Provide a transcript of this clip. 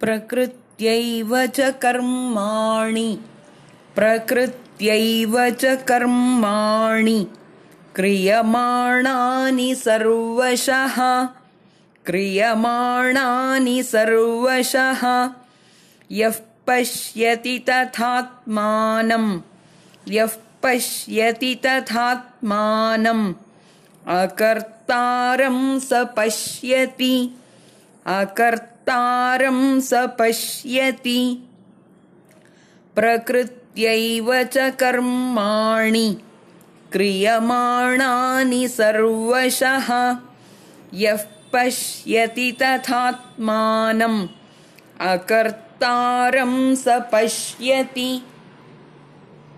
प्रकृत्यैव च कर्माणि। प्रकृत्यैव च कर्माणि। क्रियमाणानि सर्वशः। क्रियमाणानि सर्वशः। यः पश्यति तथात्मानम् यः पश्यति तथात्मानम् अकर्तारं स पश्यति पश्यति। प्रकृत्यैव च कर्माणि क्रियमाणानि सर्वशः। यः पश्यति तथात्मानम् अकर्तारं स पश्यति